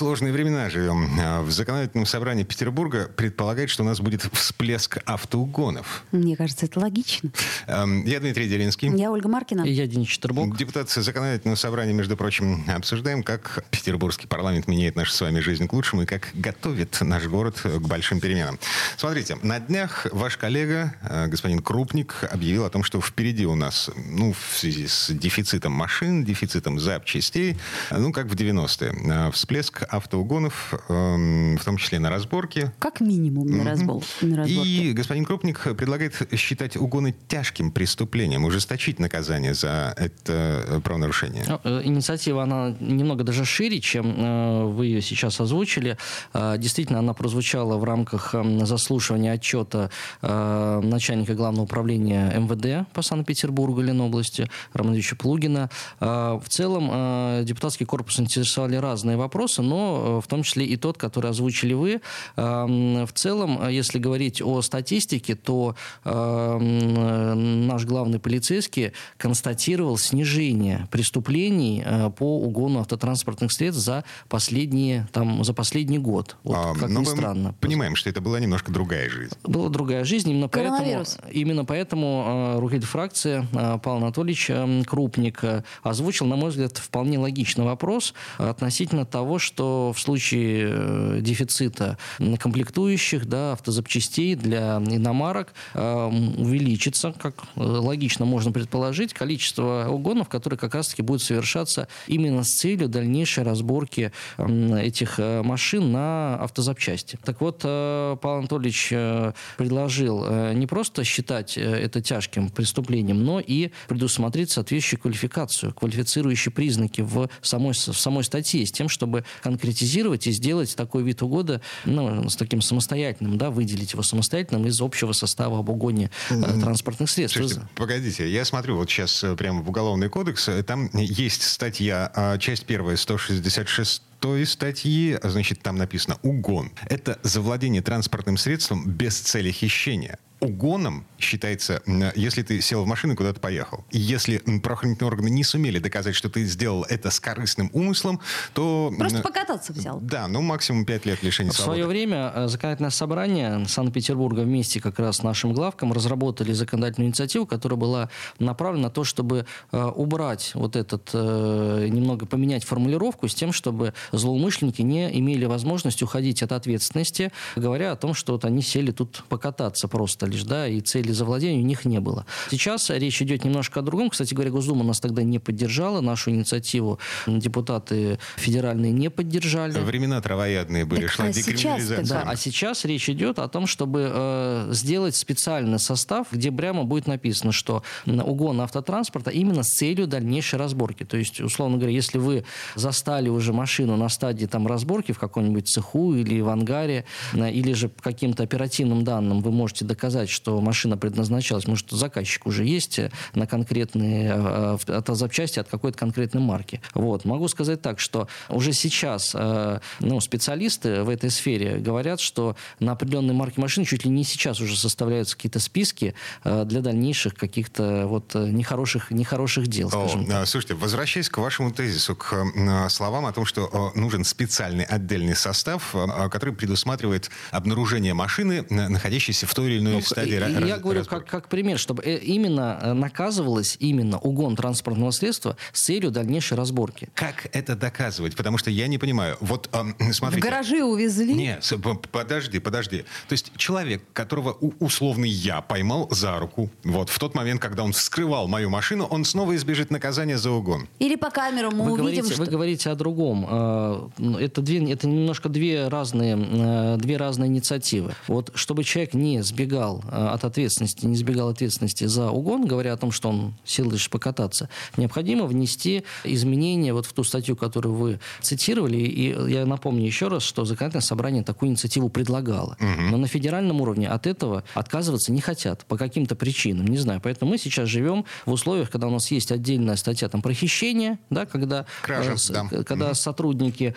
Сложные времена живем. А в законодательном собрании Петербурга предполагает, что у нас будет всплеск автоугонов. Мне кажется, это логично. Эм, я Дмитрий Делинский. Я Ольга Маркина. И я Денис Четербок. Депутаты законодательного собрания, между прочим, обсуждаем, как петербургский парламент меняет нашу с вами жизнь к лучшему и как готовит наш город к большим переменам. Смотрите, на днях ваш коллега, э, господин Крупник, объявил о том, что впереди у нас, ну, в связи с дефицитом машин, дефицитом запчастей, ну, как в 90-е, э, всплеск автоугонов, эм, в том числе на разборке. Как минимум на, разбор, на разборке. И господин Крупник предлагает считать угоны тяжким преступлением, ужесточить наказание за это правонарушение. Ну, э, инициатива, она немного даже шире, чем э, вы ее сейчас озвучили. Э, действительно, она прозвучала в рамках эм, заслушивания отчета начальника главного управления МВД по Санкт-Петербургу, Ленобласти, Романовича Плугина. В целом, депутатский корпус интересовали разные вопросы, но Э, в том числе и тот, который озвучили вы. Эм, в целом, э, если говорить о статистике, то эм, наш главный полицейский констатировал снижение преступлений э, по угону автотранспортных средств за последние, там, за последний год. Вот, а, как ни странно. Мы понимаем, что это была немножко другая жизнь. Была другая жизнь. Именно поэтому, именно поэтому руководитель фракции Павел Анатольевич эм, Крупник озвучил, на мой взгляд, вполне логичный вопрос относительно того, что в случае э, дефицита комплектующих, да, автозапчастей для иномарок э, увеличится, как э, логично можно предположить, количество угонов, которые как раз-таки будут совершаться именно с целью дальнейшей разборки этих машин на автозапчасти. Так вот, Павел Анатольевич предложил не просто считать это тяжким преступлением, но и предусмотреть соответствующую квалификацию, квалифицирующие признаки в самой, в самой статье с тем, чтобы конкретизировать и сделать такой вид угода ну, с таким самостоятельным, да, выделить его самостоятельным из общего состава об угоне mm-hmm. транспортных средств. Слушайте, погодите, я смотрю вот сейчас э, прямо в Уголовный кодекс, э, там есть статья, а, часть первая, 166 той статьи, значит, там написано «угон». Это завладение транспортным средством без цели хищения угоном считается, если ты сел в машину и куда-то поехал. И если правоохранительные органы не сумели доказать, что ты сделал это с корыстным умыслом, то... Просто покататься взял. Да, ну максимум 5 лет лишения свободы. В свое время э, законодательное собрание Санкт-Петербурга вместе как раз с нашим главком разработали законодательную инициативу, которая была направлена на то, чтобы э, убрать вот этот, э, немного поменять формулировку с тем, чтобы злоумышленники не имели возможность уходить от ответственности, говоря о том, что вот они сели тут покататься просто лишь, да, и цели завладения у них не было. Сейчас речь идет немножко о другом. Кстати говоря, Госдума нас тогда не поддержала, нашу инициативу депутаты федеральные не поддержали. Времена травоядные были, так, шла а декриминализация. Да, а сейчас речь идет о том, чтобы э, сделать специальный состав, где прямо будет написано, что угон автотранспорта именно с целью дальнейшей разборки. То есть, условно говоря, если вы застали уже машину на стадии там разборки в каком-нибудь цеху или в ангаре, э, или же по каким-то оперативным данным вы можете доказать, что машина предназначалась, может, заказчик уже есть э, на конкретные э, автозапчасти от какой-то конкретной марки. Вот. Могу сказать так, что уже сейчас ну, специалисты в этой сфере говорят, что на определенной марке машин чуть ли не сейчас уже составляются какие-то списки для дальнейших каких-то вот нехороших, нехороших дел, скажем О, так. Слушайте, возвращаясь к вашему тезису, к словам о том, что нужен специальный отдельный состав, который предусматривает обнаружение машины, находящейся в той или иной ну, стадии Я раз, говорю как, как пример, чтобы э, именно э, наказывалось именно угон транспортного средства с целью дальнейшей разборки. Как это доказывать? Потому что я не понимаю. Вот э, смотрите. В гаражи увезли? Нет, подожди, подожди. То есть человек, которого условный я поймал за руку, вот в тот момент, когда он вскрывал мою машину, он снова избежит наказания за угон. Или по камерам мы вы увидим, говорите, что... Вы говорите о другом. Ну, это, две, это немножко две разные, две разные инициативы. Вот чтобы человек не сбегал Э, от ответственности не избегал ответственности за угон, говоря о том, что он сел лишь покататься, необходимо внести изменения вот в ту статью, которую вы цитировали. И я напомню еще раз, что законодательное собрание такую инициативу предлагало. Угу. Но на федеральном уровне от этого отказываться не хотят по каким-то причинам, не знаю. Поэтому мы сейчас живем в условиях, когда у нас есть отдельная статья там, про хищение, да, когда, Кража, э, да. когда угу. Сотрудники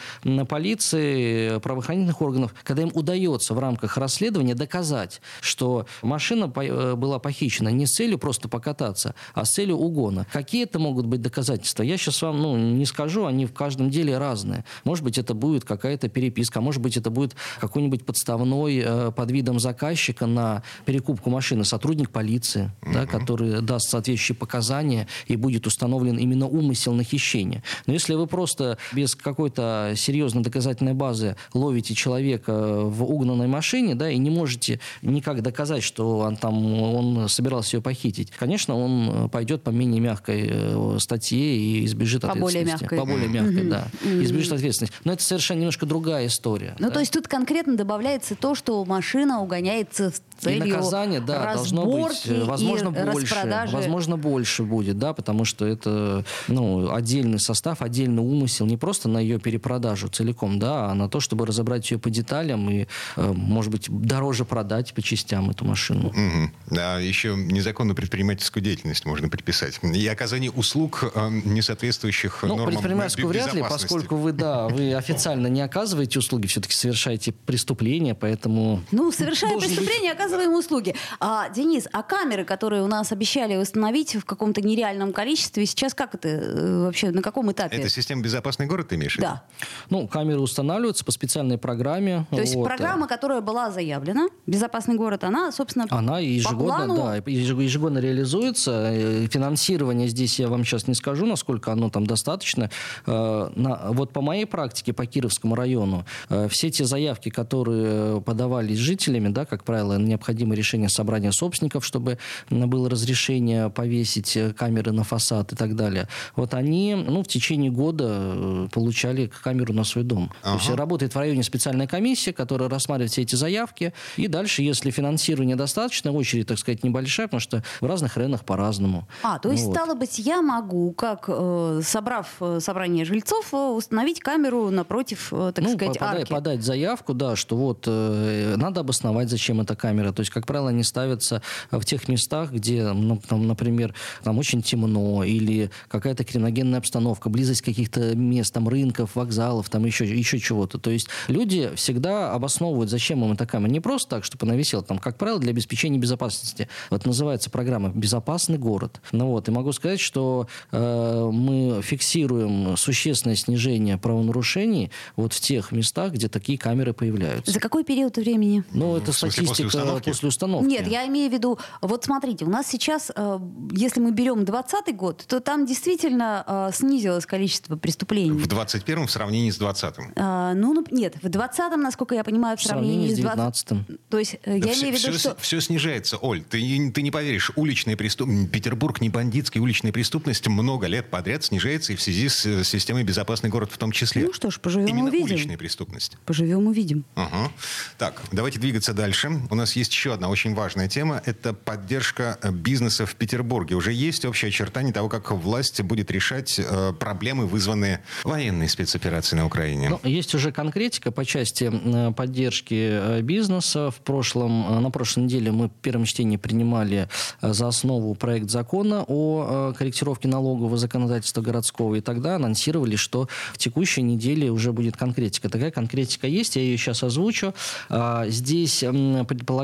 полиции, правоохранительных органов, когда им удается в рамках расследования доказать, что машина э, была похищена не с целью просто покататься, а с целью угона. Какие это могут быть доказательства? Я сейчас вам ну, не скажу, они в каждом деле разные. Может быть, это будет какая-то переписка, может быть, это будет какой-нибудь подставной э, под видом заказчика на перекупку машины сотрудник полиции, угу. да, который даст соответствующие показания и будет установлен именно умысел на хищение. Но если вы просто без какой-то серьезной доказательной базы ловите человека в угнанной машине, да, и не можете никак доказать, что он там он собирался ее похитить, конечно, он пойдет по менее мягкой э, статье и избежит по ответственности. Более мягкой. По более мягкой, да. Избежит ответственности. Но это совершенно немножко другая история. Ну, да? то есть тут конкретно добавляется то, что машина угоняется с целью и наказание, да, должно быть, возможно, больше, возможно, больше будет, да, потому что это, ну, отдельный состав, отдельный умысел, не просто на ее перепродажу целиком, да, а на то, чтобы разобрать ее по деталям и, э, может быть, дороже продать по частям эту машину. Угу. Да, еще незаконную предпринимательскую деятельность можно приписать. И оказание услуг, э, не соответствующих ну, нормам предпринимательскую вряд ли, поскольку вы, да, вы официально не оказываете услуги, все-таки совершаете преступление, поэтому... Ну, совершая преступление, быть... оказываем услуги. А, Денис, а камеры, которые у нас обещали установить в каком-то нереальном количестве, сейчас как это э, вообще, на каком этапе? Это система «Безопасный город» ты имеешь? Да. Ну, камеры устанавливаются по специальной программе. То есть вот. программа, которая была заявлена, «Безопасный город», она, собственно, Она ежегодно, по плану... да, ежегодно реализуется. Э, финансирование здесь я вам сейчас не скажу, насколько оно там достаточно. Э, вот по моей практике, по Кировскому району, все те заявки, которые подавались жителями, да, как правило, необходимо решение собрания собственников, чтобы было разрешение повесить э, камеры на фасад и так далее. Вот они ну, в течение года э, получали камеру на свой дом. Ага. То есть работает в районе специальная комиссия, которая рассматривает все эти заявки. И дальше, если финансирования достаточно, очередь, так сказать, небольшая, потому что в разных районах по-разному. А, то есть, ну, стало быть, я могу, как э, собрав собрание жильцов, установить камеру напротив, так ну, сказать, подай, арки. подать заявку, да, что вот надо обосновать, зачем эта камера. То есть, как правило, они ставятся в тех местах, где, ну, там, например, там очень темно или какая-то криминогенная обстановка, близость каких-то мест, там, рынков, вокзалов, там еще, еще чего-то. То есть люди всегда обосновывают, зачем им эта камера. Не просто так, чтобы она висела, там, как правило, для обеспечения безопасности. Вот называется программа «Безопасный город». Ну вот, и могу сказать, что э, мы фиксируем существенное снижение правонарушений вот в тех местах, где такие камеры появляются. За какой период времени? Ну, это статистика после установки. после установки. Нет, я имею в виду, вот смотрите, у нас сейчас, э, если мы берем 2020 год, то там действительно э, снизилось количество преступлений. В 21 в сравнении с 20-м? А, ну, ну, нет, в 20-м, насколько я понимаю, в, в сравнении, с 19-м. То есть э, да я все, имею в виду, все, что... Все снижается, Оль. Ты, ты не поверишь, уличная преступность, Петербург не бандитский, уличная преступность много лет подряд снижается и в связи с системой «Безопасный город» в том числе. Ну что ж, поживем Именно увидим. уличная преступность. Поживем увидим. Угу. Так, давайте двигаться дальше. У нас есть еще одна очень важная тема – это поддержка э, бизнеса в Петербурге. Уже есть общее очертание того, как власть будет решать э, проблемы, вызванные военной спецоперацией на Украине. Ну, есть уже конкретика по части э, поддержки бизнеса. В прошлом, на прошлой неделе мы в первом чтении принимали за основу проект закона о корректировке налогового законодательства городского. И тогда анонсировали, что в текущей неделе уже будет конкретика. Такая конкретика есть, я ее сейчас озвучу. Э, здесь э,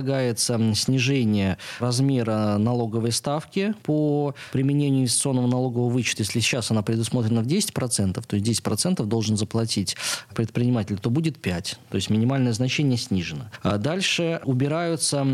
предполагается снижение размера налоговой ставки по применению инвестиционного налогового вычета. Если сейчас она предусмотрена в 10%, то есть 10% должен заплатить предприниматель, то будет 5%. То есть минимальное значение снижено. А дальше убираются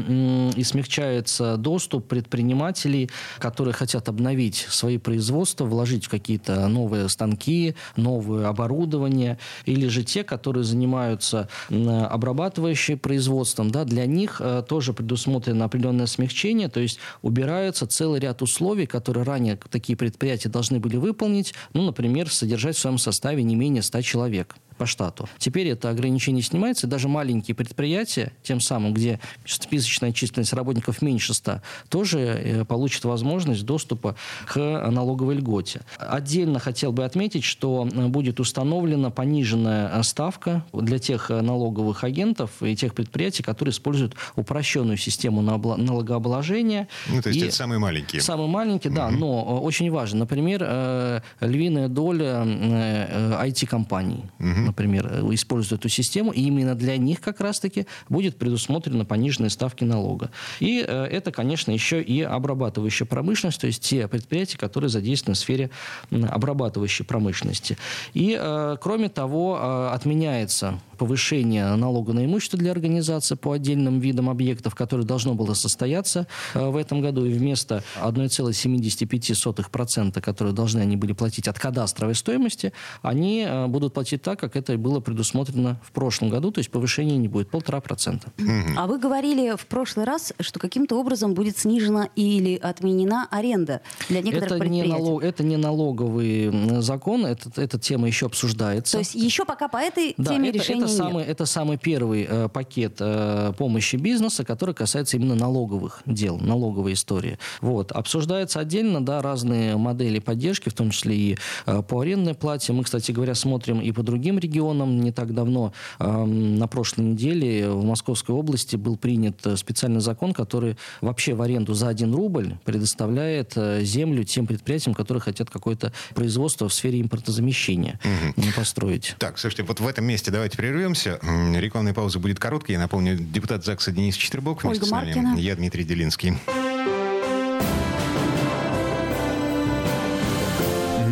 и смягчается доступ предпринимателей, которые хотят обновить свои производства, вложить в какие-то новые станки, новое оборудование, или же те, которые занимаются обрабатывающим производством, да, для них э, тоже предусмотрено определенное смягчение, то есть убираются целый ряд условий, которые ранее такие предприятия должны были выполнить, ну, например, содержать в своем составе не менее 100 человек. По штату. Теперь это ограничение снимается, и даже маленькие предприятия, тем самым, где списочная численность работников меньше 100, тоже э, получат возможность доступа к налоговой льготе. Отдельно хотел бы отметить, что будет установлена пониженная ставка для тех налоговых агентов и тех предприятий, которые используют упрощенную систему налогообложения. Ну, то есть и это самые маленькие. Самые маленькие, да, угу. но э, очень важно. Например, э, львиная доля IT-компаний, угу. Например, используют эту систему, и именно для них как раз-таки будет предусмотрена пониженные ставки налога. И это, конечно, еще и обрабатывающая промышленность, то есть те предприятия, которые задействованы в сфере обрабатывающей промышленности. И, кроме того, отменяется повышение налога на имущество для организации по отдельным видам объектов, которое должно было состояться э, в этом году, и вместо 1,75%, которые должны они были платить от кадастровой стоимости, они э, будут платить так, как это было предусмотрено в прошлом году, то есть повышения не будет, полтора процента. А вы говорили в прошлый раз, что каким-то образом будет снижена или отменена аренда для некоторых это предприятий. Не налог, это не налоговый закон, это, эта тема еще обсуждается. То есть еще пока по этой да, теме это, решения это нет. самый, это самый первый э, пакет э, помощи бизнеса, который касается именно налоговых дел, налоговой истории. Вот. Обсуждается отдельно да, разные модели поддержки, в том числе и э, по арендной плате. Мы, кстати говоря, смотрим и по другим регионам. Не так давно, на прошлой неделе, в Московской области был принят э, специальный закон, который вообще в аренду за 1 рубль предоставляет э, землю тем предприятиям, которые хотят какое-то производство в сфере импортозамещения угу. построить. Так, слушайте, вот в этом месте давайте прервем прервемся. Рекламная пауза будет короткой. Я напомню, депутат ЗАГСа Денис Четербок вместе Ольга с нами. Маркина. Я Дмитрий Делинский.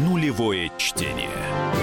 Нулевое чтение.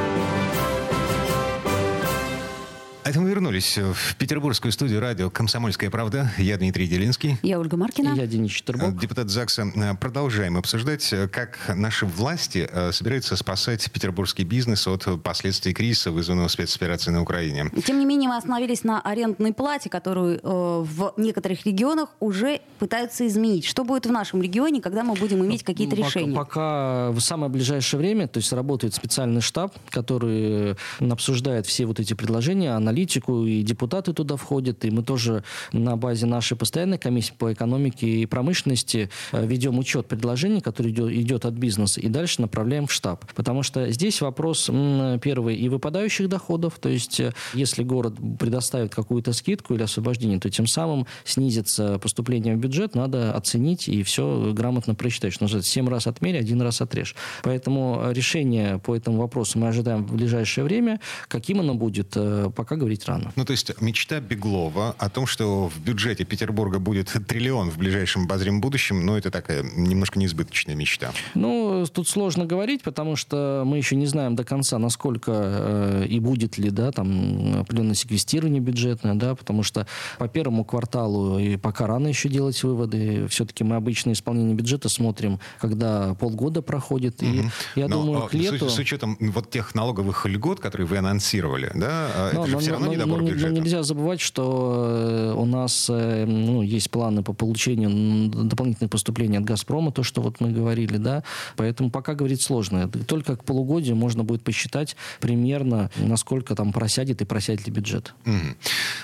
Это мы вернулись в петербургскую студию радио «Комсомольская правда». Я Дмитрий Делинский. Я Ольга Маркина. И я Денис Четербок. Депутат ЗАГСа. Продолжаем обсуждать, как наши власти э, собираются спасать петербургский бизнес от последствий кризиса, вызванного спецоперацией на Украине. Тем не менее, мы остановились на арендной плате, которую э, в некоторых регионах уже пытаются изменить. Что будет в нашем регионе, когда мы будем иметь какие-то пока, решения? Пока в самое ближайшее время, то есть работает специальный штаб, который обсуждает все вот эти предложения, аналитику аналитику, и депутаты туда входят, и мы тоже на базе нашей постоянной комиссии по экономике и промышленности э, ведем учет предложений, который идет, идет от бизнеса, и дальше направляем в штаб. Потому что здесь вопрос, первый, и выпадающих доходов, то есть э, если город предоставит какую-то скидку или освобождение, то тем самым снизится поступление в бюджет, надо оценить и все грамотно просчитать, что называется, 7 раз отмерь, один раз отрежь. Поэтому решение по этому вопросу мы ожидаем в ближайшее время. Каким оно будет, э, пока говорить рано. Ну, то есть мечта Беглова о том, что в бюджете Петербурга будет триллион в ближайшем обозримом будущем, ну, это такая немножко неизбыточная мечта. Ну, тут сложно говорить, потому что мы еще не знаем до конца, насколько э, и будет ли, да, там, определенное секвестирование бюджетное, да, потому что по первому кварталу и пока рано еще делать выводы. Все-таки мы обычно исполнение бюджета смотрим, когда полгода проходит. И я но, думаю, к лету... С, с учетом вот тех налоговых льгот, которые вы анонсировали, да, а это но, же но, все равно но, недобор бюджета. Нельзя забывать, что э, у нас э, ну, есть планы по получению дополнительных поступлений от «Газпрома», то, что вот мы говорили, да, поэтому пока говорить сложно. Только к полугодию можно будет посчитать примерно, насколько там просядет и просядет ли бюджет.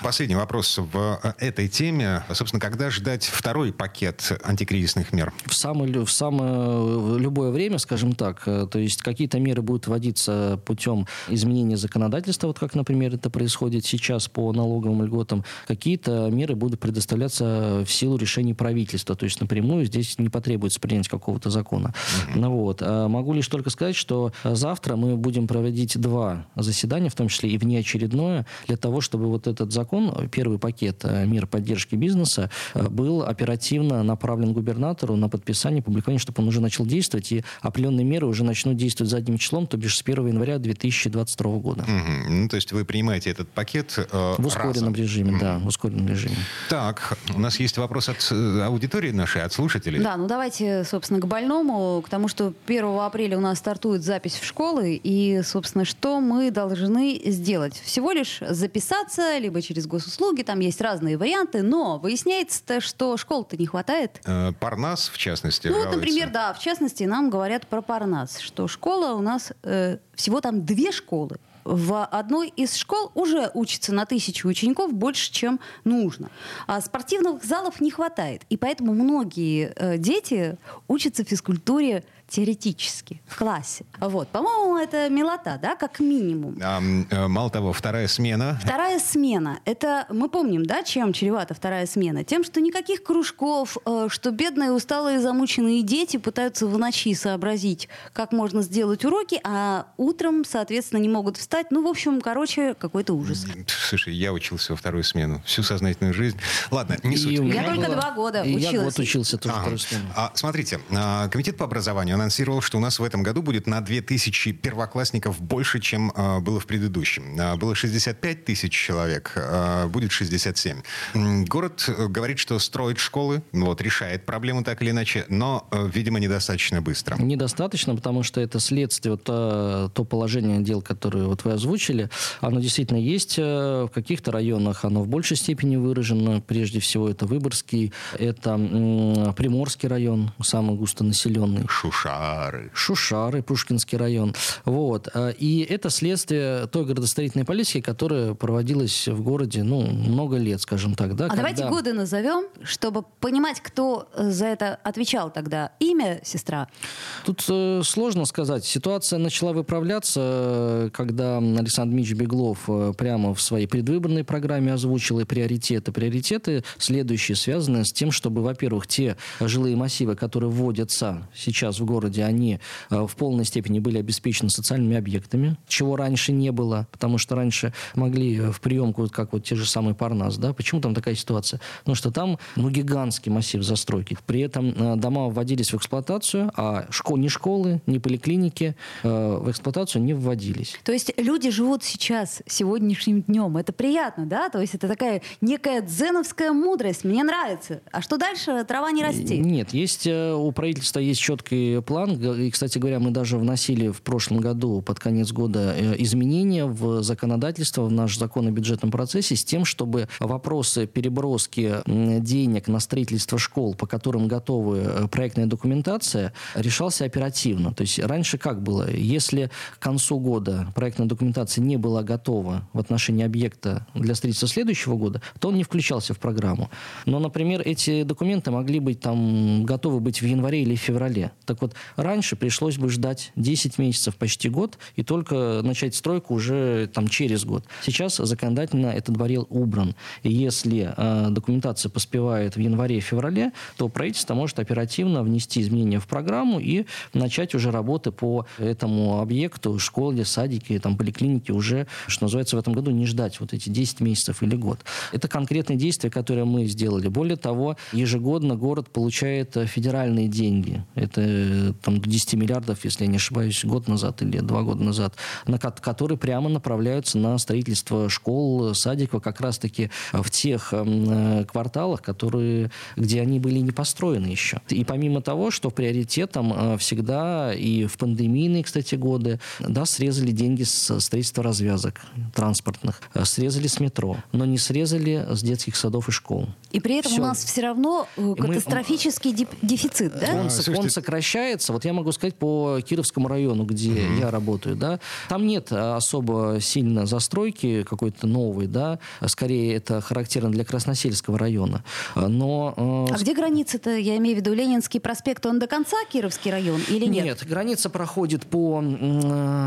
Последний вопрос в э, этой теме. Собственно, когда ждать второй пакет антикризисных мер? В самое, в самое любое время, скажем так. То есть какие-то меры будут вводиться путем изменения законодательства, вот как, например, это происходит происходит сейчас по налоговым льготам, какие-то меры будут предоставляться в силу решений правительства. То есть напрямую здесь не потребуется принять какого-то закона. Угу. Ну, вот. А могу лишь только сказать, что завтра мы будем проводить два заседания, в том числе и внеочередное, для того, чтобы вот этот закон, первый пакет э, мер поддержки бизнеса, э, был оперативно направлен губернатору на подписание, публикование, чтобы он уже начал действовать, и определенные меры уже начнут действовать задним числом, то бишь с 1 января 2022 года. Угу. Ну, то есть вы принимаете этот этот пакет. Э, в ускоренном разом. режиме, да, в ускоренном режиме. Так, у нас есть вопрос от э, аудитории нашей, от слушателей. Да, ну давайте, собственно, к больному, к тому, что 1 апреля у нас стартует запись в школы, и, собственно, что мы должны сделать? Всего лишь записаться, либо через госуслуги, там есть разные варианты, но выясняется, что школ-то не хватает. Э, Парнас, в частности, Ну, вот, например, да, в частности, нам говорят про Парнас, что школа у нас, э, всего там две школы в одной из школ уже учится на тысячу учеников больше, чем нужно. А спортивных залов не хватает. И поэтому многие э, дети учатся физкультуре теоретически в классе. Вот, по-моему, это милота, да, как минимум. А, мало того, вторая смена. Вторая смена. Это мы помним, да, чем чревата вторая смена? Тем, что никаких кружков, э, что бедные, усталые, замученные дети пытаются в ночи сообразить, как можно сделать уроки, а утром, соответственно, не могут встать. Ну, в общем, короче, какой-то ужас. Слушай, я учился во вторую смену всю сознательную жизнь. Ладно, не суть. Я только было... два года и училась. Я вот учился тоже ага. вторую смену. А, смотрите, а, комитет по образованию анонсировал, что у нас в этом году будет на 2000 первоклассников больше, чем э, было в предыдущем. Э, было 65 тысяч человек, э, будет 67. Город э, говорит, что строит школы, вот, решает проблему так или иначе, но, э, видимо, недостаточно быстро. Недостаточно, потому что это следствие, вот, то, то положение дел, которое вот вы озвучили, оно действительно есть э, в каких-то районах, оно в большей степени выражено. Прежде всего, это Выборгский, это Приморский район, самый густонаселенный. Шушар. Шушары. Шушары, Пушкинский район. Вот. А, и это следствие той градостроительной политики, которая проводилась в городе, ну, много лет, скажем так. Да, а когда... давайте годы назовем, чтобы понимать, кто за это отвечал тогда. Имя сестра? Тут э, сложно сказать. Ситуация начала выправляться, когда Александр Дмитриевич Беглов э, прямо в своей предвыборной программе озвучил и приоритеты. Приоритеты следующие, связаны с тем, чтобы, во-первых, те жилые массивы, которые вводятся сейчас в городе, они э, в полной степени были обеспечены социальными объектами, чего раньше не было, потому что раньше могли э, в приемку, как вот те же самые Парнас, да, почему там такая ситуация? Потому что там, ну, гигантский массив застройки. При этом э, дома вводились в эксплуатацию, а школ, ни школы, ни поликлиники в эксплуатацию не вводились. То есть люди живут сейчас, сегодняшним днем. Это приятно, да? То есть это такая некая дзеновская мудрость. Мне нравится. А что дальше? Трава не расти. Нет, есть у правительства есть четкий план, и, кстати говоря, мы даже вносили в прошлом году, под конец года, э, изменения в законодательство, в наш закон о бюджетном процессе с тем, чтобы вопросы переброски денег на строительство школ, по которым готовы э, проектная документация, решался оперативно. То есть раньше как было? Если к концу года проектная документация не была готова в отношении объекта для строительства следующего года, то он не включался в программу. Но, например, эти документы могли быть там готовы быть в январе или в феврале. Так вот, раньше пришлось бы ждать 10 месяцев, почти год, и только начать стройку уже там через год. Сейчас законодательно этот барьер убран. И если э, документация поспевает в январе-феврале, то правительство может оперативно внести изменения в программу и начать уже работы по этому объекту, школе, садике, там, поликлинике уже, что называется, в этом году не ждать вот эти 10 месяцев или год. Это конкретные действия, которые мы сделали. Более того, ежегодно город получает федеральные деньги. Это э, там, 10 миллиардов, если я не ошибаюсь, год назад или два года назад, на, которые прямо направляются на строительство школ, садиков, как раз-таки в тех эм, э, кварталах, которые, где они были не построены еще. И помимо того, что приоритетом э, всегда и в пандемийные, кстати, годы, да, срезали деньги с строительства развязок транспортных, э, срезали с метро, но не срезали с детских садов и школ. И при этом все. у нас все равно катастрофический Мы, дефицит, да? Он, а, он сокращается. Вот я могу сказать по Кировскому району, где mm-hmm. я работаю, да, там нет особо сильно застройки какой-то новой, да, скорее это характерно для Красносельского района. Но... Э, а где граница-то, я имею в виду Ленинский проспект, он до конца Кировский район или нет? Нет, граница проходит по э,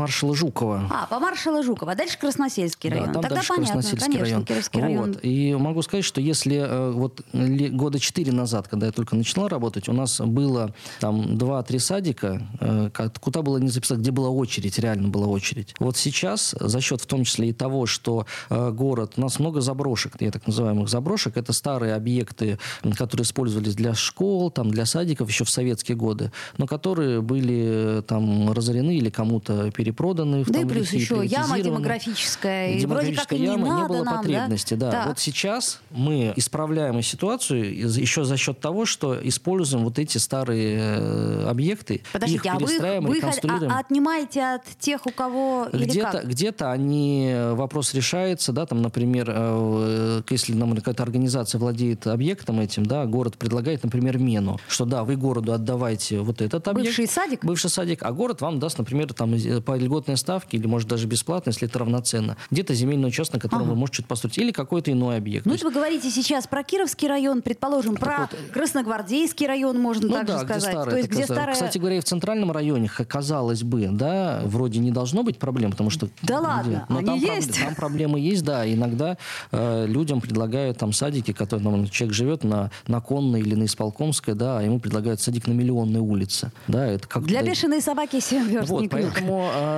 маршала Жукова. А, по маршала Жукова, а дальше Красносельский район. Да, там Тогда дальше понятно, Красносельский конечно, район. Кировский район. Вот. И могу сказать, что если э, вот года четыре назад, когда я только начала работать, у нас было там два-три садика, э, куда было не записать, где была очередь, реально была очередь. Вот сейчас за счет в том числе и того, что э, город, у нас много заброшек, я так называемых заброшек, это старые объекты, которые использовались для школ, там, для садиков еще в советские годы, но которые были там разорены или кому-то перепроданы. Да и плюс еще яма демографическая, и вроде как не яма, надо не было нам, потребности. Да? Да. Вот сейчас мы исправляем ситуацию еще за счет того, что используем вот эти старые э, объекты, Подождите, их а перестраиваем, вы, реконструируем. А отнимаете от тех, у кого где-то, где-то они э, вопрос решается, да, там, например, э, если нам какая-то организация владеет объектом этим, да, город предлагает, например, мену, что да, вы городу отдавайте вот этот объект. Бывший садик? Бывший садик, а город вам даст, например, там по льготной ставке или, может, даже бесплатно, если это равноценно. Где-то земельный участок, на котором ага. вы можете что-то построить, или какой-то иной объект. Ну, это вы говорите сейчас про Кировский район, предположим, про вот, Красногвардейский район, можно ну, также да, сказать. Где старое, То есть, где старая... Кстати говоря, и в центральном районе, казалось бы, да, вроде не должно быть проблем, потому что... Да ладно, Но они там есть. Проб... Там проблемы есть, да. Иногда э, людям предлагают там садики, которые там, человек живет на, на Конной или на Исполкомской, да, а ему предлагают садик на Миллионной улице. Да, это как Для бешеной собаки 7 верст вот, не Поэтому э,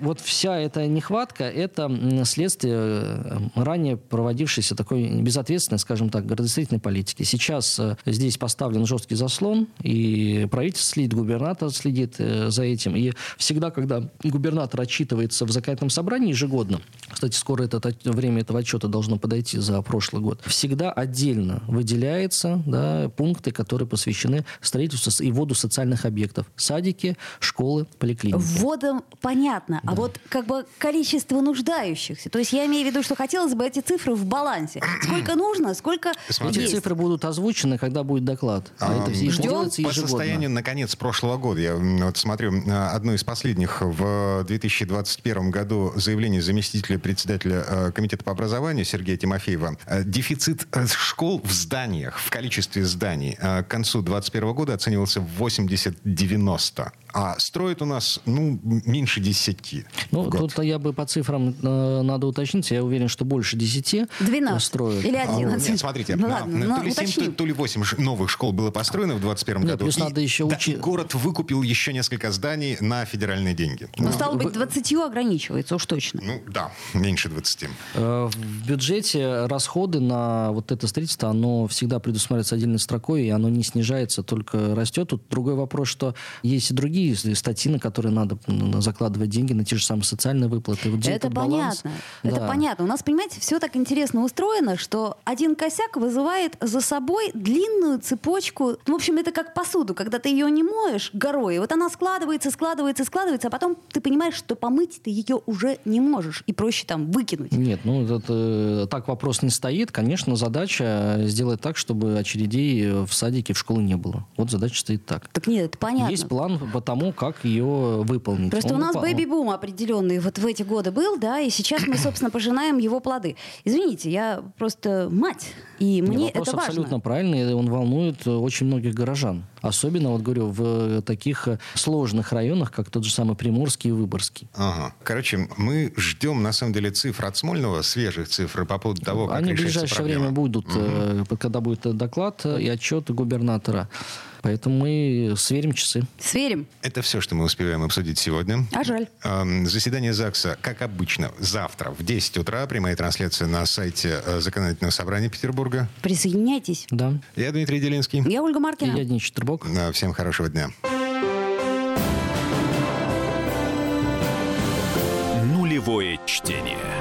вот вся эта нехватка, это следствие э, ранее проводившейся такой безответственной, скажем так, градостроительной политики. Сейчас э, здесь поставлен жесткий заслон, и правительство следит, губернатор следит э, за этим. И всегда, когда губернатор отчитывается в законодательном собрании ежегодно, кстати, скоро это, время этого отчета должно подойти за прошлый год, всегда отдельно выделяется да, пункты, которые посвящены строительству и вводу социальных объектов. Садики, школы, поликлиники. Вводом понятно. А да. А вот как бы количество нуждающихся. То есть я имею в виду, что хотелось бы эти цифры в балансе. Сколько нужно, сколько Смотрите. Эти цифры будут озвучены, когда будет доклад. А, а это ждем. По состоянию на конец прошлого года, я вот смотрю, а, одно из последних в 2021 году заявление заместителя председателя а, Комитета по образованию Сергея Тимофеева. Дефицит э, школ в зданиях, в количестве зданий к концу 2021 года оценивался в 80-90. А строят у нас, ну, меньше 10. Ну, тут я бы по цифрам э, надо уточнить. Я уверен, что больше 10 12 строят. Или 11. А, нет, смотрите, ну, ладно, то, ли 7, то, то ли 8 новых школ было построено в 2021 нет, году. Плюс и, надо еще учить. Да, город выкупил еще несколько зданий на федеральные деньги. Ну, стало быть, 20 ограничивается уж точно. Ну, да, меньше 20. Э, в бюджете расходы на вот это строительство, оно всегда предусматривается отдельной строкой, и оно не снижается, только растет. Тут другой вопрос, что есть и другие другие статьи, на которые надо закладывать деньги, на те же самые социальные выплаты. Вот это понятно. Это да. понятно. У нас, понимаете, все так интересно устроено, что один косяк вызывает за собой длинную цепочку. Ну, в общем, это как посуду, когда ты ее не моешь горой. Вот она складывается, складывается, складывается, а потом ты понимаешь, что помыть ты ее уже не можешь. И проще там выкинуть. Нет, ну это, э, так вопрос не стоит. Конечно, задача сделать так, чтобы очередей в садике, в школе не было. Вот задача стоит так. Так нет, это понятно. Есть план по тому, как ее выполнить. Просто Он у нас бэби-бум определенный вот в эти годы был, да, и сейчас мы, собственно, пожинаем его плоды. Извините, я просто мать, и мне Вопрос это важно. абсолютно правильный, и он волнует очень многих горожан. Особенно, вот говорю, в таких сложных районах, как тот же самый Приморский и Выборгский. Ага. Короче, мы ждем, на самом деле, цифр от Смольного, свежих цифр по поводу того, как Они в ближайшее проблема. время будут, угу. когда будет доклад и отчет губернатора. Поэтому мы сверим часы. Сверим. Это все, что мы успеваем обсудить сегодня. А жаль. Заседание ЗАГСа, как обычно, завтра в 10 утра. Прямая трансляция на сайте э, Законодательного собрания Петербурга. Присоединяйтесь. Да. Я Дмитрий Делинский. Я Ольга Маркина. И я Денис Четербок. Всем хорошего дня. Нулевое чтение.